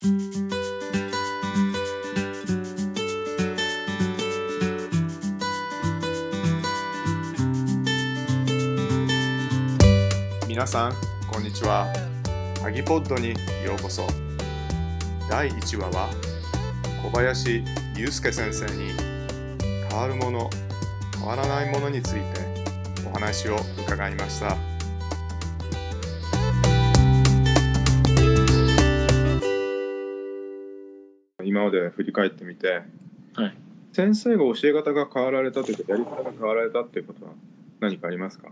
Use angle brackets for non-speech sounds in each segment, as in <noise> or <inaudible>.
皆さんこんにちは。ハギポッドにようこそ。第1話は小林祐介先生に変わるもの変わらないものについてお話を伺いました。今まで振り返ってみて、はい。先生が教え方が変わられたというかやり方が変わられたっていうことは何かありますか？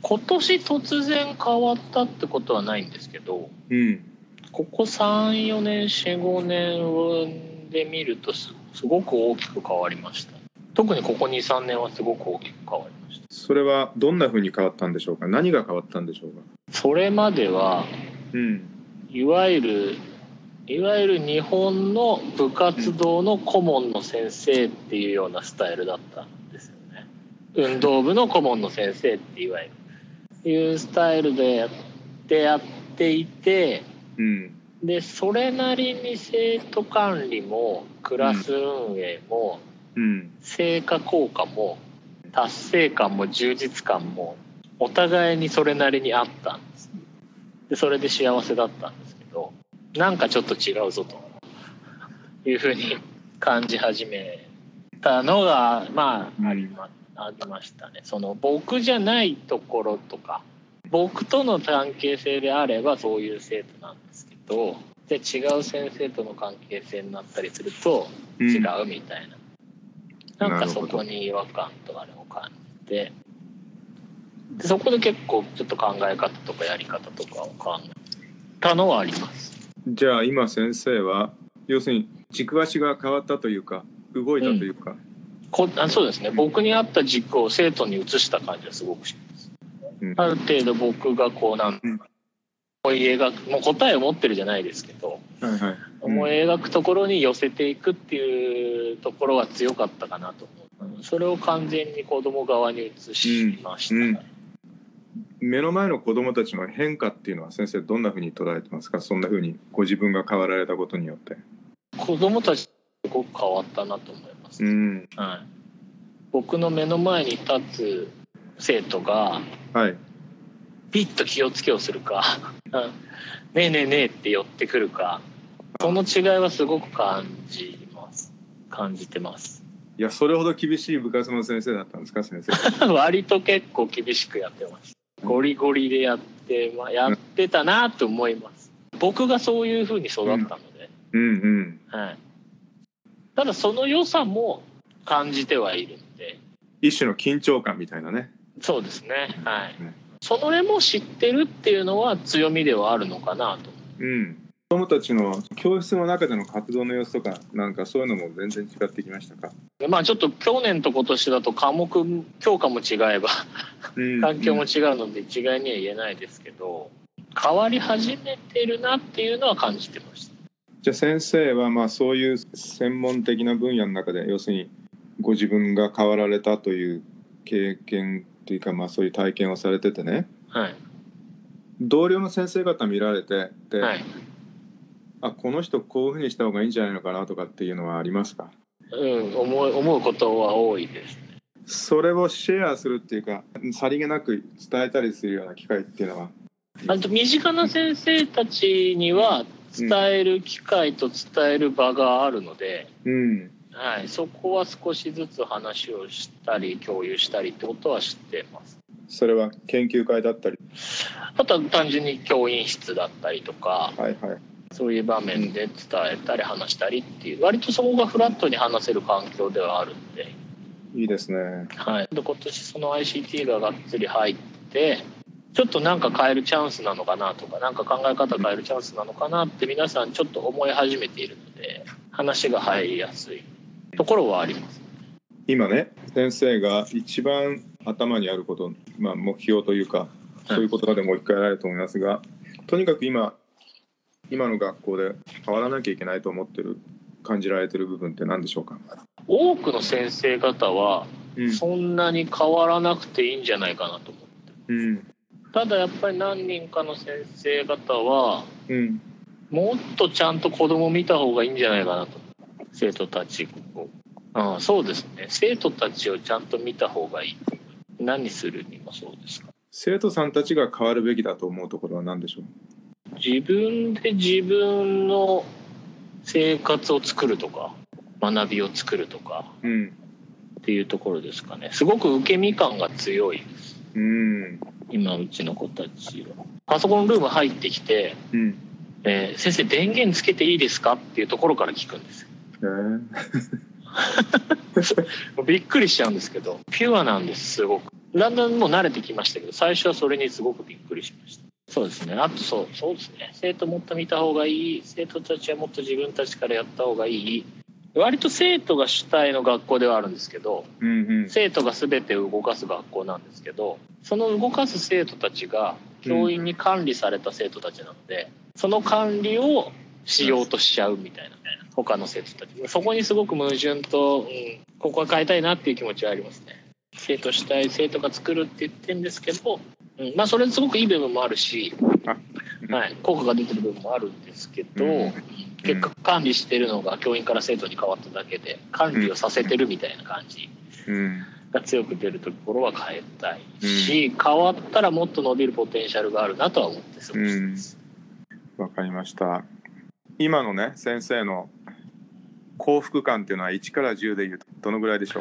今年突然変わったってことはないんですけどうん。ここ34年45年で見るとすすごく大きく変わりました。特にここ23年はすごく大きく変わりました。それはどんな風に変わったんでしょうか？何が変わったんでしょうか？それまではうん。いわゆるいわゆる日本の部活動の顧問の先生っていうようなスタイルだったんですよね。運動部の顧問の先生っていわゆる。いうスタイルでやってやっていてうん。でそれなりに生徒管理もクラス運営もうん。成果効果も達成感も充実感もお互いにそれなりにあったんです。でそれで幸せだったんですけどなんかちょっと違うぞと。いうふうに感じ始めたのがまあありまありましたね。その僕じゃないところとか。僕との関係性であればそういう生徒なんですけど。で違う先生との関係性になったりするとうん。違うみたいな、なんかそなるほどこに違和感とあれを感じてでそこで結構ちょっと考え方とかやり方とかを考えたのはあります。じゃあ今先生は要するに軸足が変わったというか動いたというか、こあそうですね。僕に合った軸を生徒に移した感じはすごくします。うん。ある程度僕がこうなんうん。思い描くもう答えを持ってるじゃないですけど、はいはい。思い描くところに寄せていくっていうところは強かったかなと思う。それを完全に子供側に移しました。ね、目の前の子供たちの変化っていうのは先生どんな風に捉えてますか？そんな風にご自分が変わられたことによって。子供たちすごく変わったなと思います、うん。はい、僕の目の前に立つ生徒がはい。ピッと気をつけをするか「う <laughs> んねえねえねえ」って寄ってくるかその違いはすごく感じます。感じてます。いやそれほど厳しい部活の先生だったんですか先生。<laughs> 割と結構厳しくやってましたゴリゴリでやって、まあ、やってたなと思います。僕がそういう風に育ったので、うんうん。はい、ただその良さも感じてはいるんで。一種の緊張感みたいなね。そうですね。はい。うん。それも知ってるっていうのは強みではあるのかなと。うん子供たちの教室の中での活動の様子とかなんかそういうのも全然違ってきましたか、でまあちょっと去年と今年だと科目教科も違えばうん環境も違うので一概には言えないですけど変わり始めてるなっていうのは感じてました。じゃあ先生はまあそういう専門的な分野の中で要するにご自分が変わられたという経験というかまあそういう体験をされててね。はい。同僚の先生方見られてで、はいあこの人こういうふうにした方がいいんじゃないのかなとかっていうのはありますか？うん思い思うことは多いですね。それをシェアするっていうかさりげなく伝えたりするような機会っていうのは？あと身近な先生たちには伝える機会と伝える場があるので、うん。はい、そこは少しずつ話をしたり共有したりってことは知ってます。それは研究会だったり？あとは単純に教員室だったりとか。はいはいそういう場面で伝えたり話したりっていう割とそこがフラットに話せる環境ではあるんで,、いいですね。はい、で今年その ICT ががっつり入ってちょっとなんか変えるチャンスなのかなとかなんか考え方変えるチャンスなのかなって皆さんちょっと思い始めているので話が入りやすい。ところはあります。今ね先生が一番頭にあること、まあ、目標というかそういう言葉でもう一回やられると思いますが、とにかく今今の学校で変わらなきゃいけないと思ってる感じられてる部分って何でしょうか、多くの先生方はうん。そんなに変わらなくていいんじゃないかなと思ってうん。ただやっぱり何人かの先生方はうん。もっとちゃんと子供見た方がいいんじゃないかなと。生徒たちを、うん、そうですね。生徒たちをちゃんと見た方がいい。何するにもそうですか？生徒さんたちが変わるべきだと思うところは何でしょう？自分で自分の生活を作るとか学びを作るとかうんっていうところですかね。すごく受け身感が強いです。うん。今うちの子たちは。パソコンルーム入ってきてうん。えー先生電源つけていいですか?」っていうところから聞くんですよ。えー、<laughs> びっくりしちゃうんですけど。ピュアなんですすごく。だんだんもう慣れてきましたけど最初はそれにすごくびっくりしましたそうですね。あとそうそうですね。生徒もっと見た方がいい。生徒たちはもっと自分たちからやった方がいい。割と生徒が主体の学校ではあるんですけどうんうん。生徒が全てを動かす学校なんですけどその動かす生徒たちが教員に管理された生徒たちなので、その管理をしようとしちゃうみたいな他の生徒たち。そこにすごく矛盾と、うん、ここは変えたいなっていう気持ちはありますね。生徒主体生徒が作るって言ってるんですけど、うん、まあそれすごくいい部分もあるし、あうん。はい、効果が出てる部分もあるんですけど、うん。結果管理してるのが教員から生徒に変わっただけで管理をさせてるみたいな感じうん。が強く出るところは変えたいし、変わったらもっと伸びるポテンシャルがあるなとは思って過ごしてます。わかりました。今のね先生の幸福感っていうのは1から10でいうとどのぐらいでしょ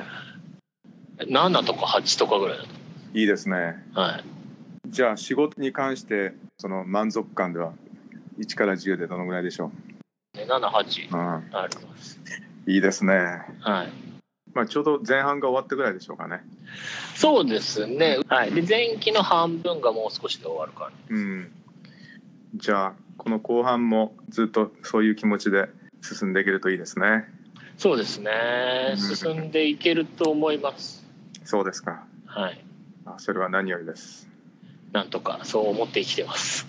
う？7とか8とかぐらいだと。いいですね。はい。じゃあ仕事に関してその満足感では1から10でどのぐらいでしょね7、8う、うん、あります。いいですねはい。まあちょうど前半が終わったぐらいでしょうかねそうですね。はい。で、前期の半分がもう少しで終わるから。うんじゃあこの後半もずっとそういう気持ちで進んでいけるといいですねそうですねう。ん進んでいけると思います。そうですかはい。あそれは何よりですなんとかそう思って生きてます。